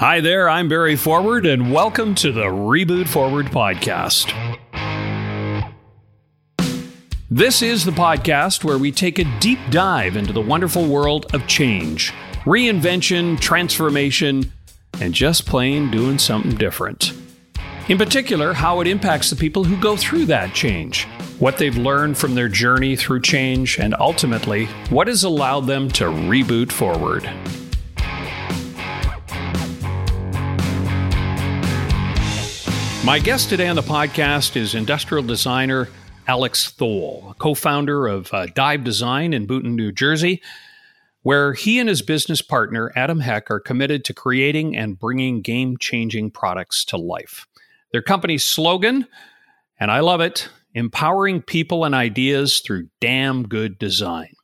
Hi there, I'm Barry Forward, and welcome to the Reboot Forward podcast. This is the podcast where we take a deep dive into the wonderful world of change, reinvention, transformation, and just plain doing something different. In particular, how it impacts the people who go through that change, what they've learned from their journey through change, and ultimately, what has allowed them to reboot forward. My guest today on the podcast is industrial designer Alex Tholl, co founder of uh, Dive Design in Boonton, New Jersey, where he and his business partner, Adam Heck, are committed to creating and bringing game changing products to life. Their company's slogan, and I love it empowering people and ideas through damn good design.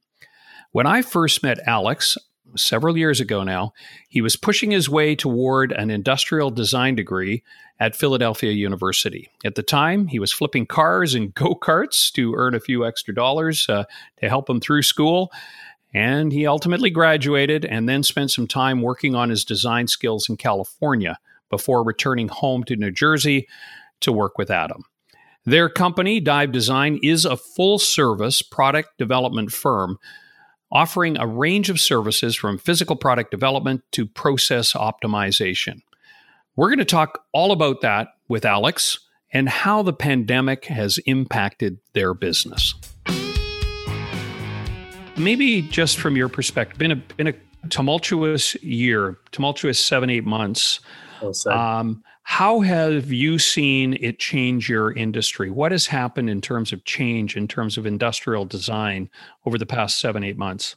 When I first met Alex, several years ago now, he was pushing his way toward an industrial design degree at Philadelphia University. At the time, he was flipping cars and go karts to earn a few extra dollars uh, to help him through school. And he ultimately graduated and then spent some time working on his design skills in California before returning home to New Jersey to work with Adam. Their company, Dive Design, is a full service product development firm offering a range of services from physical product development to process optimization. We're going to talk all about that with Alex and how the pandemic has impacted their business. Maybe just from your perspective, been a been a tumultuous year, tumultuous seven eight months. um, how have you seen it change your industry? What has happened in terms of change, in terms of industrial design over the past seven, eight months?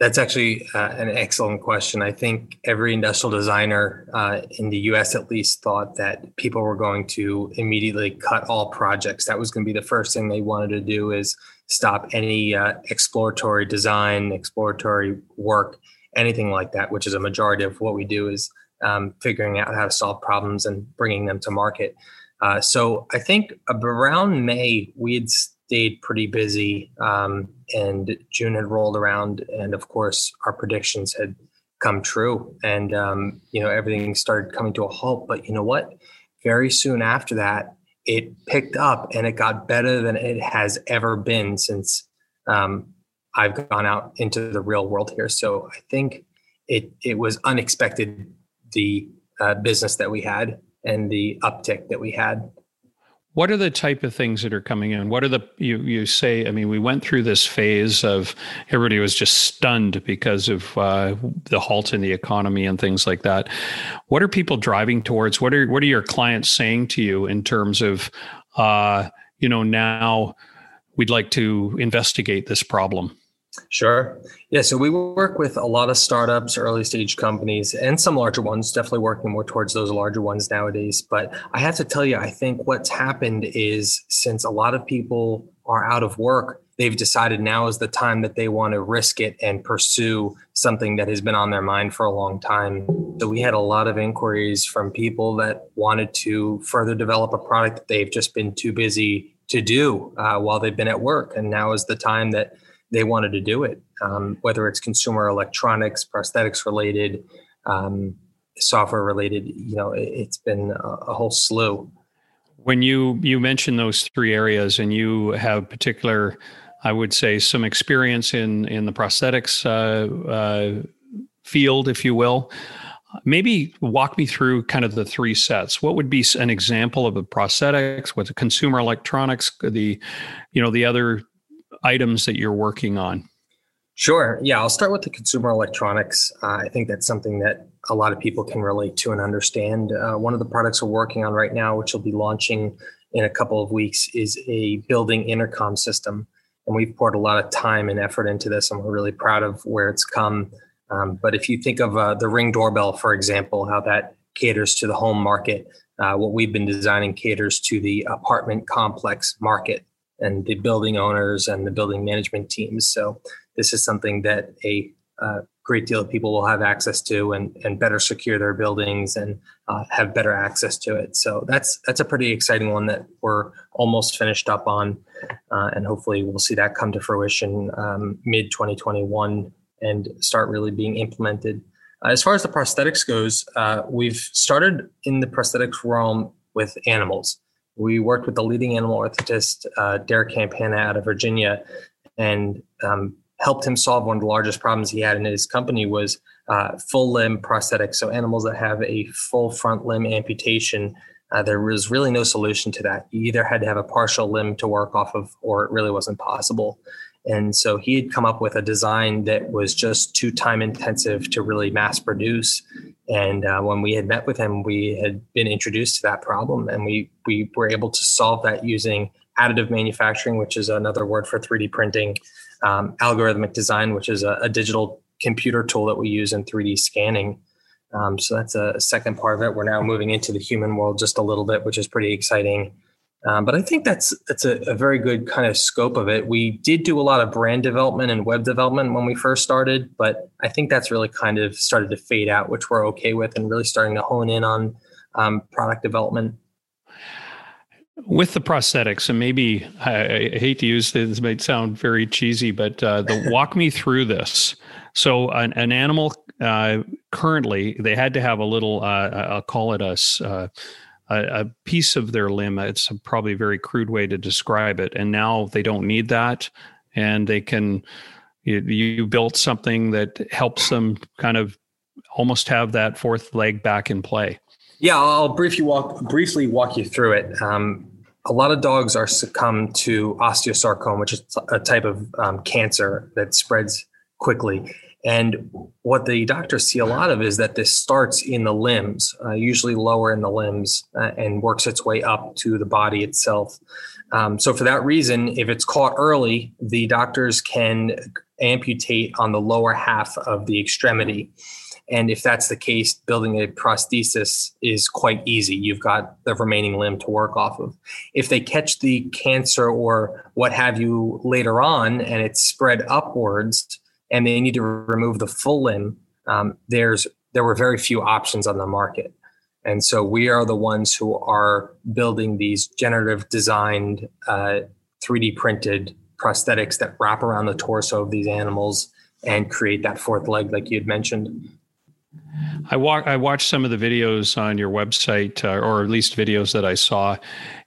That's actually uh, an excellent question. I think every industrial designer uh, in the US at least thought that people were going to immediately cut all projects. That was going to be the first thing they wanted to do is stop any uh, exploratory design, exploratory work, anything like that, which is a majority of what we do is um, figuring out how to solve problems and bringing them to market. Uh, so I think around May we had stayed pretty busy, um, and June had rolled around, and of course our predictions had come true, and um, you know everything started coming to a halt. But you know what? Very soon after that, it picked up, and it got better than it has ever been since um, I've gone out into the real world here. So I think it it was unexpected the uh, business that we had and the uptick that we had. What are the type of things that are coming in? What are the you you say? I mean, we went through this phase of everybody was just stunned because of uh, the halt in the economy and things like that. What are people driving towards? What are what are your clients saying to you in terms of, uh, you know, now we'd like to investigate this problem? Sure. Yeah. So we work with a lot of startups, early stage companies, and some larger ones, definitely working more towards those larger ones nowadays. But I have to tell you, I think what's happened is since a lot of people are out of work, they've decided now is the time that they want to risk it and pursue something that has been on their mind for a long time. So we had a lot of inquiries from people that wanted to further develop a product that they've just been too busy to do uh, while they've been at work. And now is the time that they wanted to do it, um, whether it's consumer electronics, prosthetics related, um, software related. You know, it, has been a, a, whole slew. When you you mentioned those three areas, and you have particular, I would say, some experience in in the prosthetics uh, uh, field, if you will. Maybe walk me through kind of the three sets. What would be an example of a prosthetics? What's a consumer electronics? The, you know, the other items that you're working on? Sure. Yeah, I'll start with the consumer electronics. Uh, I think that's something that a lot of people can relate to and understand. Uh, one of the products we're working on right now, which will be launching in a couple of weeks, is a building intercom system. And we've poured a lot of time and effort into this, and we're really proud of where it's come. Um, but if you think of uh, the Ring doorbell, for example, how that caters to the home market, uh, what we've been designing caters to the apartment complex market and the building owners and the building management teams. So this is something that a uh, great deal of people will have access to and, and better secure their buildings and uh, have better access to it. So that's that's a pretty exciting one that we're almost finished up on, uh, and hopefully we'll see that come to fruition um, mid 2021 and start really being implemented. As far as the prosthetics goes, uh, we've started in the prosthetics realm with animals. We worked with the leading animal orthotist, uh, Derrick Campana out of Virginia, and um, helped him solve one of the largest problems he had in his company was uh, full limb prosthetics. So animals that have a full front limb amputation, uh, there was really no solution to that. You either had to have a partial limb to work off of, or it really wasn't possible. And so he had come up with a design that was just too time intensive to really mass produce. And uh, when we had met with him, we had been introduced to that problem, and we we were able to solve that using additive manufacturing, which is another word for 3D printing, um, algorithmic design, which is a, a, digital computer tool that we use in 3D scanning. Um, so that's a second part of it. We're now moving into the human world just a little bit, which is pretty exciting. Um, but I think that's that's a, a, very good kind of scope of it. We did do a lot of brand development and web development when we first started, but I think that's really kind of started to fade out, which we're okay with, and really starting to hone in on um, product development. With the prosthetics, and maybe I, I hate to use this, this might sound very cheesy, but uh, the walk me through this. So an, an animal uh, currently they had to have a little. Uh, I'll call it a uh, a, a, piece of their limb. It's probably a very crude way to describe it. And now they don't need that, and they can. You, you built something that helps them kind of almost have that fourth leg back in play. Yeah, I'll briefly walk briefly walk you through it. Um, a lot of dogs are succumb to osteosarcoma, which is a type of um, cancer that spreads quickly. And what the doctors see a lot of is that this starts in the limbs, uh, usually lower in the limbs, uh, and works its way up to the body itself. Um, so, for that reason, if it's caught early, the doctors can amputate on the lower half of the extremity. And if that's the case, building a prosthesis is quite easy. You've got the remaining limb to work off of. If they catch the cancer or what have you later on and it's spread upwards, and they need to remove the full limb, um, there's there were very few options on the market. And so we are the ones who are building these generative designed, uh, 3D printed prosthetics that wrap around the torso of these animals and create that fourth leg, like you had mentioned. I walk. I watched some of the videos on your website, uh, or at least videos that I saw,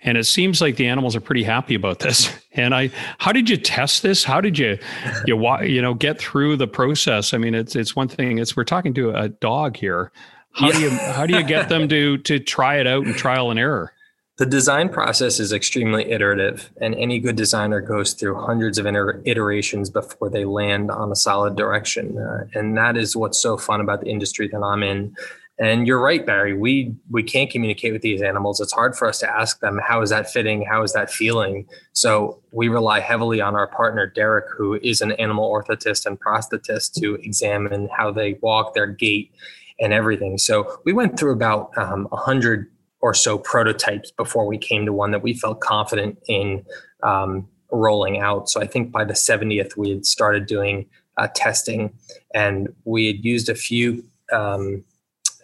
and it seems like the animals are pretty happy about this. And I, how did you test this? How did you, you, you know, get through the process? I mean, it's it's one thing. It's we're talking to a dog here. How yeah. do you how do you get them to to try it out and trial and error? The design process is extremely iterative, and any good designer goes through hundreds of iterations before they land on a solid direction. Uh, and that is what's so fun about the industry that I'm in. And you're right, Barry. We we can't communicate with these animals. It's hard for us to ask them how is that fitting, how is that feeling. So we rely heavily on our partner Derrick, who is an animal orthotist and prosthetist, to examine how they walk, their gait, and everything. So we went through about um, 100 or so prototypes before we came to one that we felt confident in um, rolling out. So I think by the 70th, we had started doing uh, testing and we had used a few, um,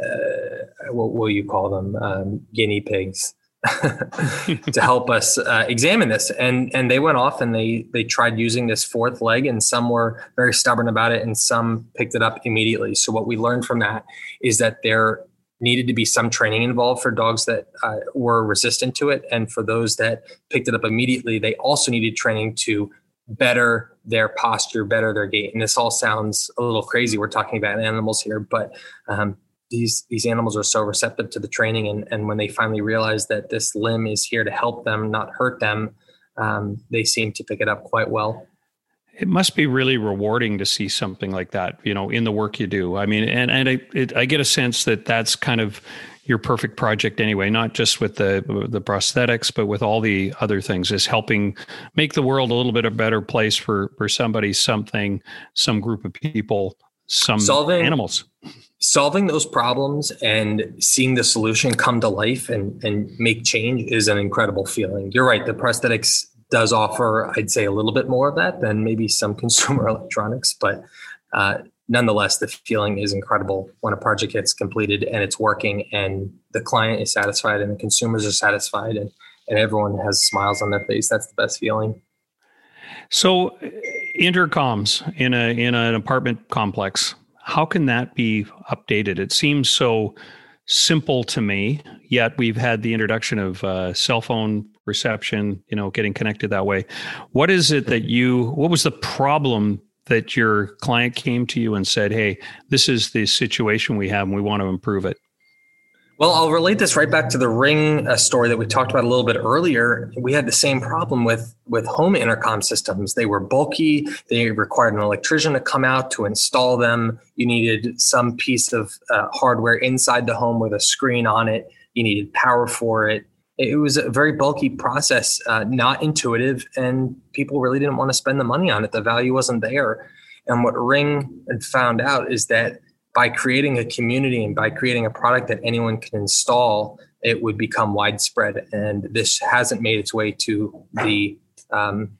uh, what will you call them, um, guinea pigs. to help us uh, examine this and and they went off and they they tried using this fourth leg and some were very stubborn about it and some picked it up immediately so what we learned from that is that there needed to be some training involved for dogs that uh, were resistant to it. And for those that picked it up immediately, they also needed training to better their posture, better their gait. And this all sounds a little crazy. We're talking about animals here, but um, these these animals are so receptive to the training, and and when they finally realize that this limb is here to help them, not hurt them, um, they seem to pick it up quite well it must be really rewarding to see something like that, you know, in the work you do. I mean, and and I it, I get a sense that that's kind of your perfect project anyway, not just with the the prosthetics, but with all the other things, is helping make the world a little bit a better place for for somebody, something, some group of people, some solving, animals. Solving those problems and seeing the solution come to life and and make change is an incredible feeling. You're right. The prosthetics does offer, I'd say, a little bit more of that than maybe some consumer electronics, but uh, nonetheless, the feeling is incredible when a project gets completed and it's working, and the client is satisfied, and the consumers are satisfied, and and everyone has smiles on their face. That's the best feeling. So, intercoms in a in an apartment complex. How can that be updated? It seems so simple to me, yet we've had the introduction of uh, cell phone reception, you know, getting connected that way. What is it that you, what was the problem that your client came to you and said, hey, this is the situation we have and we want to improve it? Well, I'll relate this right back to the ring uh, story that we talked about a little bit earlier. We had the same problem with with home intercom systems. They were bulky. They required an electrician to come out to install them. You needed some piece of uh, hardware inside the home with a screen on it. You needed power for it. It was a very bulky process, uh, not intuitive, and people really didn't want to spend the money on it. The value wasn't there. And what Ring had found out is that by creating a community and by creating a product that anyone can install, it would become widespread. And this hasn't made its way to the um,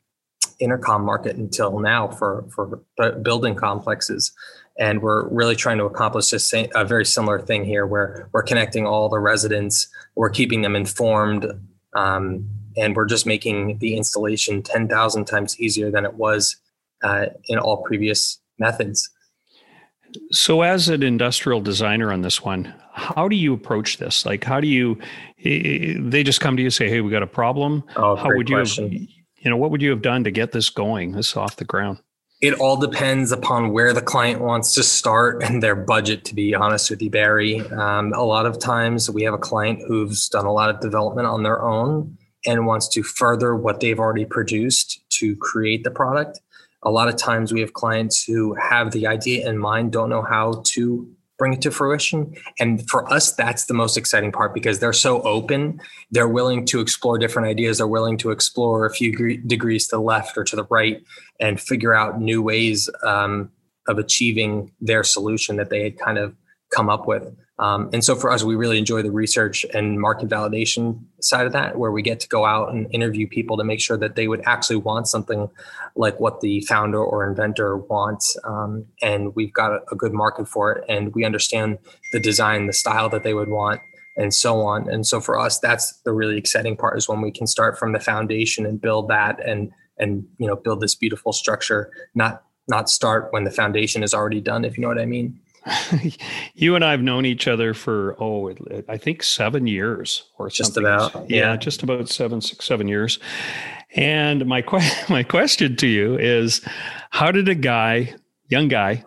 intercom market until now for for building complexes. And we're really trying to accomplish this same, a very similar thing here, where we're connecting all the residents, we're keeping them informed, um, and we're just making the installation ten thousand times easier than it was uh, in all previous methods. So, as an industrial designer on this one, how do you approach this? Like, how do you? They just come to you say, "Hey, we got a problem." Oh, how would you? You know, what would you have done to get this going? This off the ground. It all depends upon where the client wants to start and their budget. To be honest with you, Barry, um, a lot of times we have a client who's done a lot of development on their own and wants to further what they've already produced to create the product a lot of times we have clients who have the idea in mind, don't know how to bring it to fruition. And for us, that's the most exciting part because they're so open. They're willing to explore different ideas. They're willing to explore a few degrees to the left or to the right and figure out new ways um, of achieving their solution that they had kind of come up with. Um, and so for us, we really enjoy the research and market validation side of that, where we get to go out and interview people to make sure that they would actually want something like what the founder or inventor wants. Um, and we've got a, a, good market for it, and we understand the design, the style that they would want, and so on. And so for us, that's the really exciting part is when we can start from the foundation and build that, and and you know build this beautiful structure, not not start when the foundation is already done, if you know what I mean. you and I have known each other for oh, I think seven years or just something. about yeah. yeah, just about seven, six, seven years. And my que- my question to you is, how did a guy, young guy,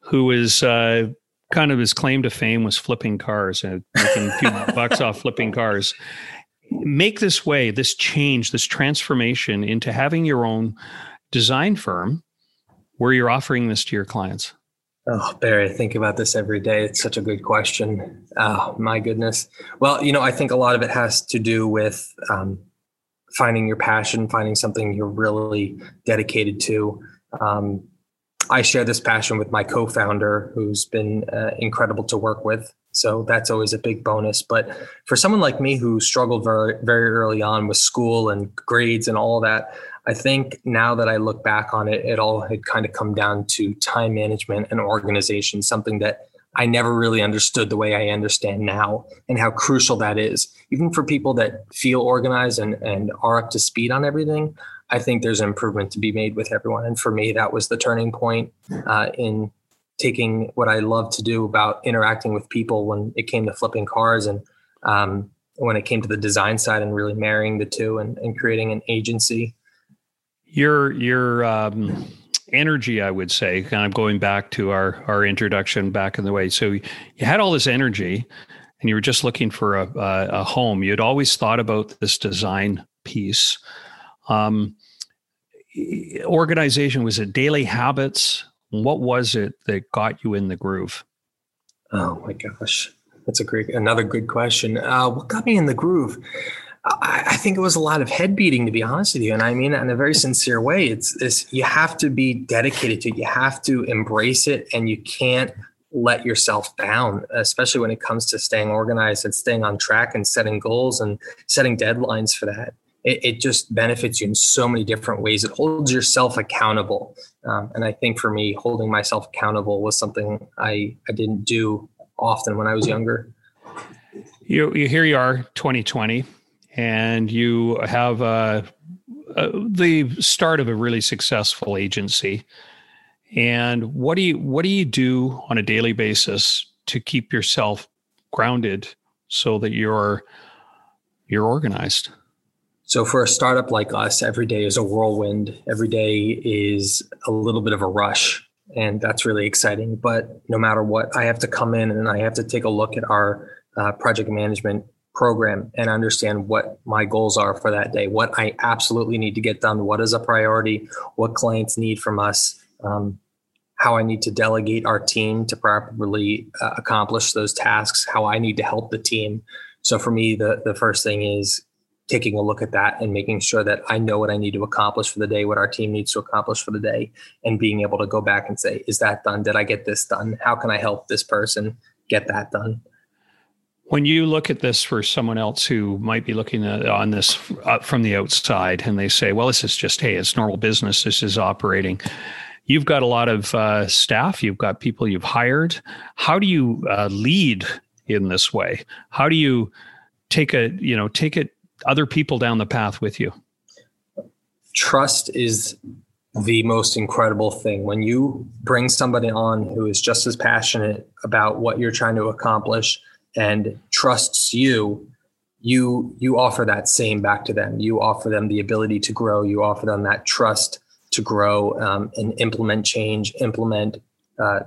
who is uh, kind of his claim to fame was flipping cars and making a few bucks off flipping cars, make this way, this change, this transformation into having your own design firm where you're offering this to your clients? Oh, Barry, I think about this every day. It's such a good question. Oh, my goodness. Well, you know, I think a lot of it has to do with um, finding your passion, finding something you're really dedicated to. Um, I share this passion with my co founder, who's been uh, incredible to work with. So that's always a big bonus. But for someone like me who struggled very, very early on with school and grades and all that, I think now that I look back on it, it all had kind of come down to time management and organization, something that I never really understood the way I understand now and how crucial that is. Even for people that feel organized and, and are up to speed on everything, I think there's improvement to be made with everyone. And for me, that was the turning point uh, in taking what I love to do about interacting with people when it came to flipping cars and um, when it came to the design side and really marrying the two and, and creating an agency your your um, energy, I would say, kind of going back to our our introduction back in the way. So you had all this energy, and you were just looking for a, a, a home. You had always thought about this design piece. Um, organization was it daily habits? What was it that got you in the groove? Oh my gosh, that's a great another good question. Uh, what got me in the groove? I, think it was a lot of head beating, to be honest with you. And I mean that in a very sincere way. It's this you have to be dedicated to it. You have to embrace it and you can't let yourself down, especially when it comes to staying organized and staying on track and setting goals and setting deadlines for that. It, it just benefits you in so many different ways. It holds yourself accountable. Um, and I think for me, holding myself accountable was something I, I didn't do often when I was younger. You, you here you are, 2020 and you have uh, uh, the start of a really successful agency. And what do you what do you do on a daily basis to keep yourself grounded so that you're you're organized? So for a startup like us, every day is a whirlwind. Every day is a little bit of a rush, and that's really exciting. But no matter what, I have to come in and I have to take a look at our uh, project management program and understand what my goals are for that day, what I absolutely need to get done, what is a priority, what clients need from us, um, how I need to delegate our team to properly uh, accomplish those tasks, how I need to help the team. So for me, the the first thing is taking a look at that and making sure that I know what I need to accomplish for the day, what our team needs to accomplish for the day, and being able to go back and say, is that done? Did I get this done? How can I help this person get that done? When you look at this for someone else who might be looking at, on this uh, from the outside and they say, well, this is just, hey, it's normal business, this is operating. You've got a lot of uh, staff, you've got people you've hired. How do you uh, lead in this way? How do you take a, you know, take it other people down the path with you? Trust is the most incredible thing. When you bring somebody on who is just as passionate about what you're trying to accomplish and trusts you, you you offer that same back to them. You offer them the ability to grow. You offer them that trust to grow um, and implement change, implement uh,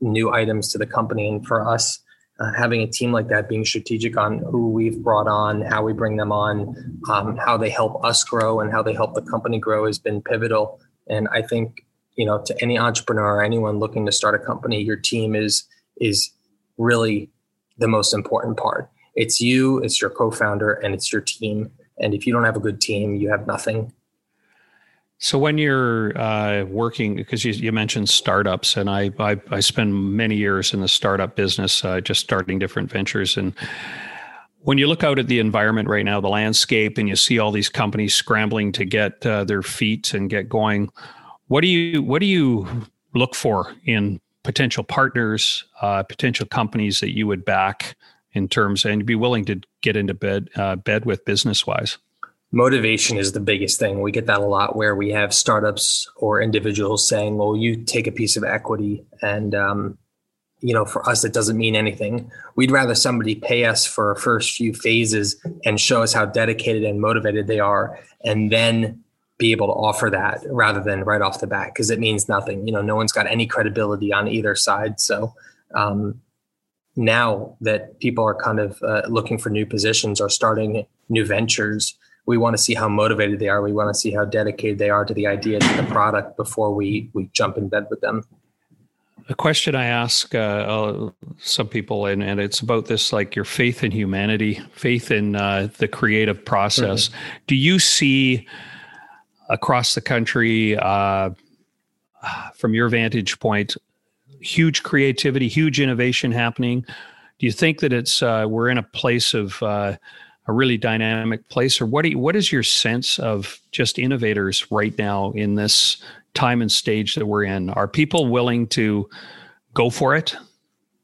new items to the company. And for us, uh, having a team like that, being strategic on who we've brought on, how we bring them on, um, how they help us grow, and how they help the company grow has been pivotal. And I think you know to any entrepreneur or anyone looking to start a company, your team is is really the most important part. It's you, it's your co-founder, and it's your team. And if you don't have a good team, you have nothing. So when you're uh, working, because you, you, mentioned startups, and I, I, I spend many years in the startup business, uh, just starting different ventures. And when you look out at the environment right now, the landscape, and you see all these companies scrambling to get uh, their feet and get going, what do you what do you look for in potential partners, uh, potential companies that you would back in terms, and be willing to get into bed uh, bed with business wise? motivation is the biggest thing. We get that a lot where we have startups or individuals saying, well, you take a piece of equity. And, um, you know, for us, it doesn't mean anything. We'd rather somebody pay us for our first few phases and show us how dedicated and motivated they are, and then be able to offer that rather than right off the bat because it means nothing. You know, no one's got any credibility on either side. So, um, now that people are kind of uh, looking for new positions or starting new ventures, we want to see how motivated they are. We want to see how dedicated they are to the idea, to the product before we we jump in bed with them. A question I ask uh, uh, some people, and, and it's about this like your faith in humanity, faith in uh, the creative process. Mm-hmm. Do you see across the country, uh, from your vantage point, huge creativity, huge innovation happening? Do you think that it's uh, we're in a place of uh, a really dynamic place or what do you, what is your sense of just innovators right now in this time and stage that we're in? Are people willing to go for it?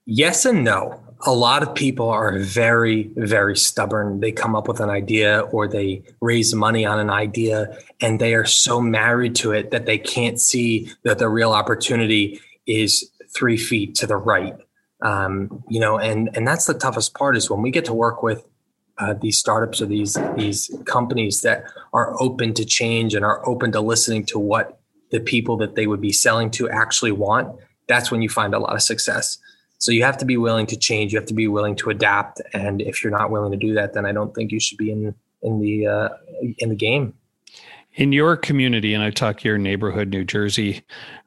Yes and no a lot of people are very very stubborn. They come up with an idea or they raise money on an idea and they are so married to it that they can't see that the real opportunity is three feet to the right. Um, you know and and that's the toughest part is when we get to work with uh, these startups or these these companies that are open to change and are open to listening to what the people that they would be selling to actually want that's when you find a lot of success so you have to be willing to change you have to be willing to adapt and if you're not willing to do that then i don't think you should be in in the uh, in the game in your community and i talk your neighborhood new jersey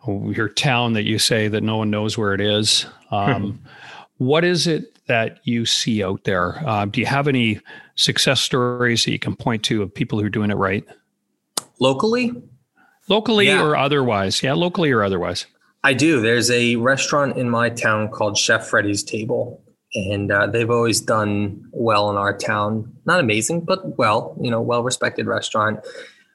your town that you say that no one knows where it is um, what is it that you see out there? Uh, do you have any success stories that you can point to of people who are doing it right? Locally? Locally yeah. or otherwise? Yeah, locally or otherwise. I do. There's a restaurant in my town called Chef Freddy's Table, and uh, they've always done well in our town. Not amazing, but well, you know, well respected restaurant.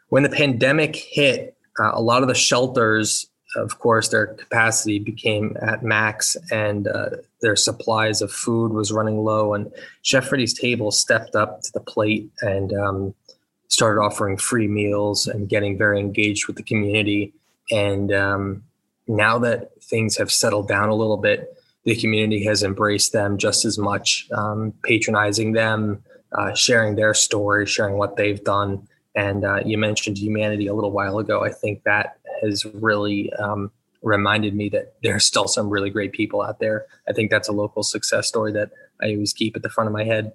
When the pandemic hit, uh, a lot of the shelters of course, their capacity became at max and uh, their supplies of food was running low. And Chef Freddy's Table stepped up to the plate and um, started offering free meals and getting very engaged with the community. And um, now that things have settled down a little bit, the community has embraced them just as much, um, patronizing them, uh, sharing their story, sharing what they've done. And uh, you mentioned humanity a little while ago. I think that has really um, reminded me that there are still some really great people out there. I think that's a local success story that I always keep at the front of my head.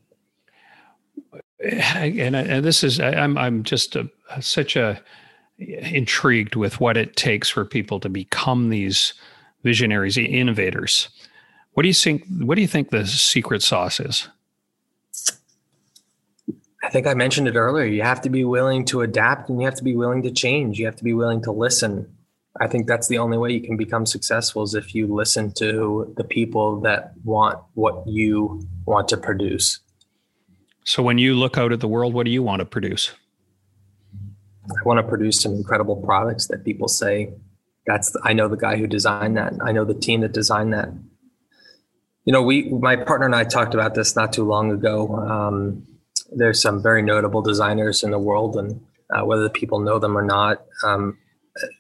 And, and this is I'm I'm just a, such a intrigued with what it takes for people to become these visionaries, innovators. What do you think? What do you think the secret sauce is? I think I mentioned it earlier. You have to be willing to adapt and you have to be willing to change. You have to be willing to listen. I think that's the only way you can become successful is if you listen to the people that want what you want to produce. So when you look out at the world, what do you want to produce? I want to produce some incredible products that people say that's I know the guy who designed that. I know the team that designed that. You know, we my partner and I talked about this not too long ago. Um, there's some very notable designers in the world, and uh, whether people know them or not, um,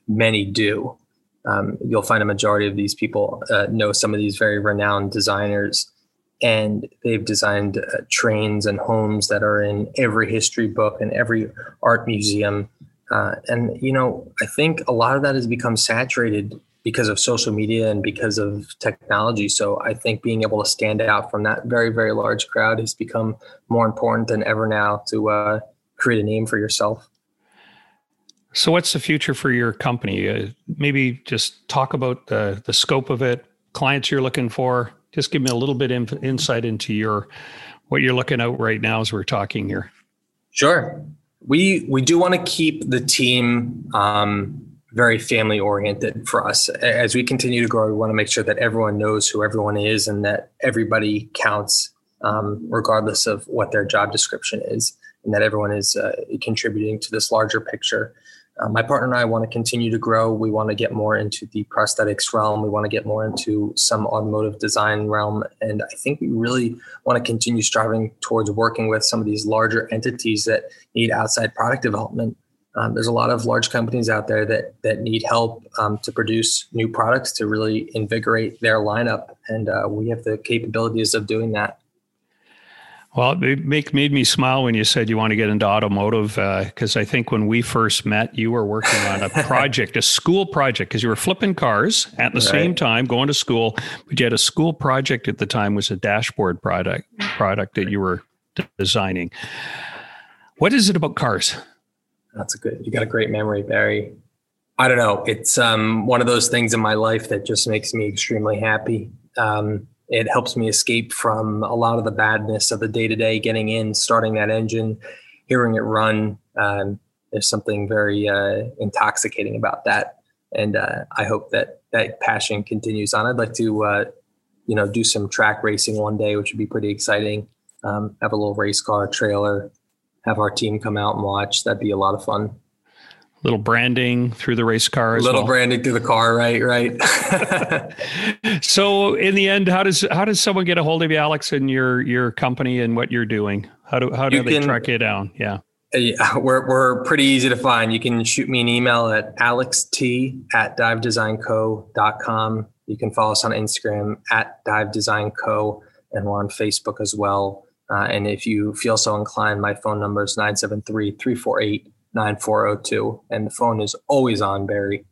many do. Um, you'll find a majority of these people uh, know some of these very renowned designers, and they've designed uh, trains and homes that are in every history book and every art museum. Uh, and you know, I think a lot of that has become saturated because of social media and because of technology. So I think being able to stand out from that very, very large crowd has become more important than ever now to uh, create a name for yourself. So, what's the future for your company? Uh, maybe just talk about the the scope of it, clients you're looking for. Just give me a little bit of insight into your what you're looking at right now as we're talking here. Sure, we we do want to keep the team um, very family oriented for us. As we continue to grow, we want to make sure that everyone knows who everyone is and that everybody counts, um, regardless of what their job description is, and that everyone is uh, contributing to this larger picture. Uh, my partner and I want to continue to grow. We want to get more into the prosthetics realm. We want to get more into some automotive design realm. And I think we really want to continue striving towards working with some of these larger entities that need outside product development. Um, there's a lot of large companies out there that that need help um, to produce new products to really invigorate their lineup, and uh, we have the capabilities of doing that. Well, it make, made me smile when you said you want to get into automotive because uh, I think when we first met, you were working on a project, a school project, because you were flipping cars at the right. same time, going to school. But you had a school project at the time was a dashboard product product that you were designing. What is it about cars? That's a good. You got a great memory, Barry. I don't know. It's um, one of those things in my life that just makes me extremely happy. Um, it helps me escape from a lot of the badness of the day to day, getting in, starting that engine, hearing it run. Um, there's something very uh, intoxicating about that. And uh, I hope that that passion continues on. I'd like to, uh, you know, do some track racing one day, which would be pretty exciting. Um, have a little race car trailer, have our team come out and watch. That'd be a lot of fun little branding through the race car little well. branding through the car right right so in the end how does how does someone get a hold of you alex and your your company and what you're doing how do how do you they can, track you down yeah yeah, we're, we're pretty easy to find. You can shoot me an email at alext at divedesignco.com. You can follow us on Instagram at divedesignco, and we're on Facebook as well. Uh, and if you feel so inclined, my phone number is 973 348 9402 and the phone is always on barry.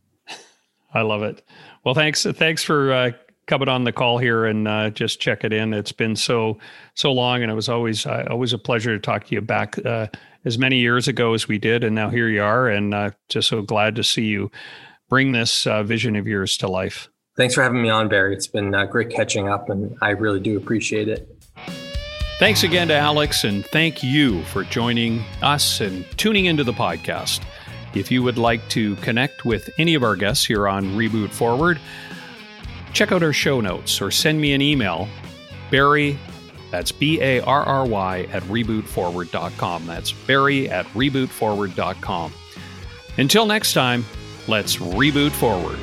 I love it. Well thanks thanks for uh, coming on the call here and uh, just check it in. It's been so so long and it was always uh, always a pleasure to talk to you back uh, as many years ago as we did and now here you are and uh, just so glad to see you bring this uh, vision of yours to life. Thanks for having me on barry. It's been great catching up and i really do appreciate it Thanks again to Alex, and thank you for joining us and tuning into the podcast. If you would like to connect with any of our guests here on Reboot Forward, check out our show notes or send me an email, Barry, that's B A R R Y, at rebootforward.com. That's Barry at rebootforward.com. Until next time, let's reboot forward.